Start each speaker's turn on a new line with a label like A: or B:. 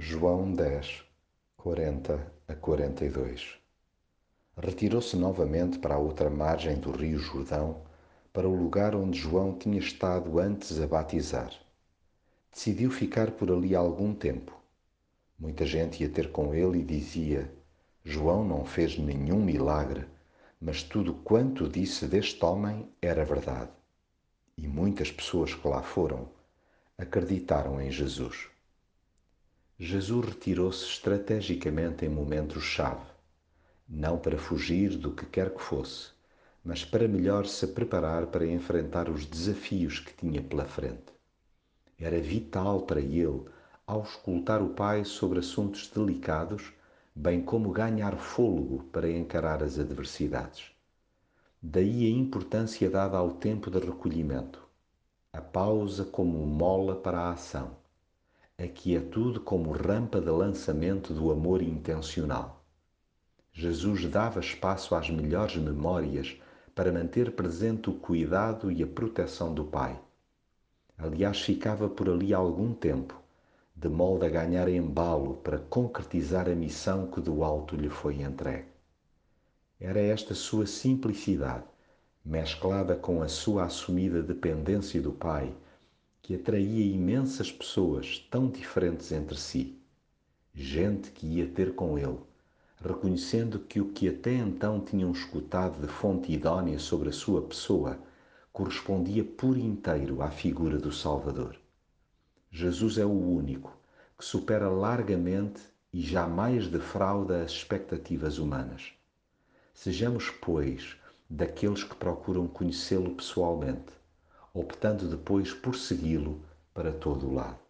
A: João 10, 40 a 42 Retirou-se novamente para a outra margem do rio Jordão, para o lugar onde João tinha estado antes a batizar. Decidiu ficar por ali algum tempo. Muita gente ia ter com ele e dizia: João não fez nenhum milagre, mas tudo quanto disse deste homem era verdade. E muitas pessoas que lá foram acreditaram em Jesus. Jesus retirou-se estrategicamente em momentos-chave, não para fugir do que quer que fosse, mas para melhor se preparar para enfrentar os desafios que tinha pela frente. Era vital para ele auscultar o Pai sobre assuntos delicados, bem como ganhar fôlego para encarar as adversidades. Daí a importância dada ao tempo de recolhimento, a pausa como mola para a ação a quietude como rampa de lançamento do amor intencional. Jesus dava espaço às melhores memórias para manter presente o cuidado e a proteção do Pai. Aliás, ficava por ali algum tempo, de modo a ganhar embalo para concretizar a missão que do alto lhe foi entregue. Era esta sua simplicidade, mesclada com a sua assumida dependência do Pai, que atraía imensas pessoas tão diferentes entre si. Gente que ia ter com ele, reconhecendo que o que até então tinham escutado de fonte idónea sobre a sua pessoa correspondia por inteiro à figura do Salvador. Jesus é o único que supera largamente e jamais defrauda as expectativas humanas. Sejamos, pois, daqueles que procuram conhecê-lo pessoalmente optando depois por segui-lo para todo o lado.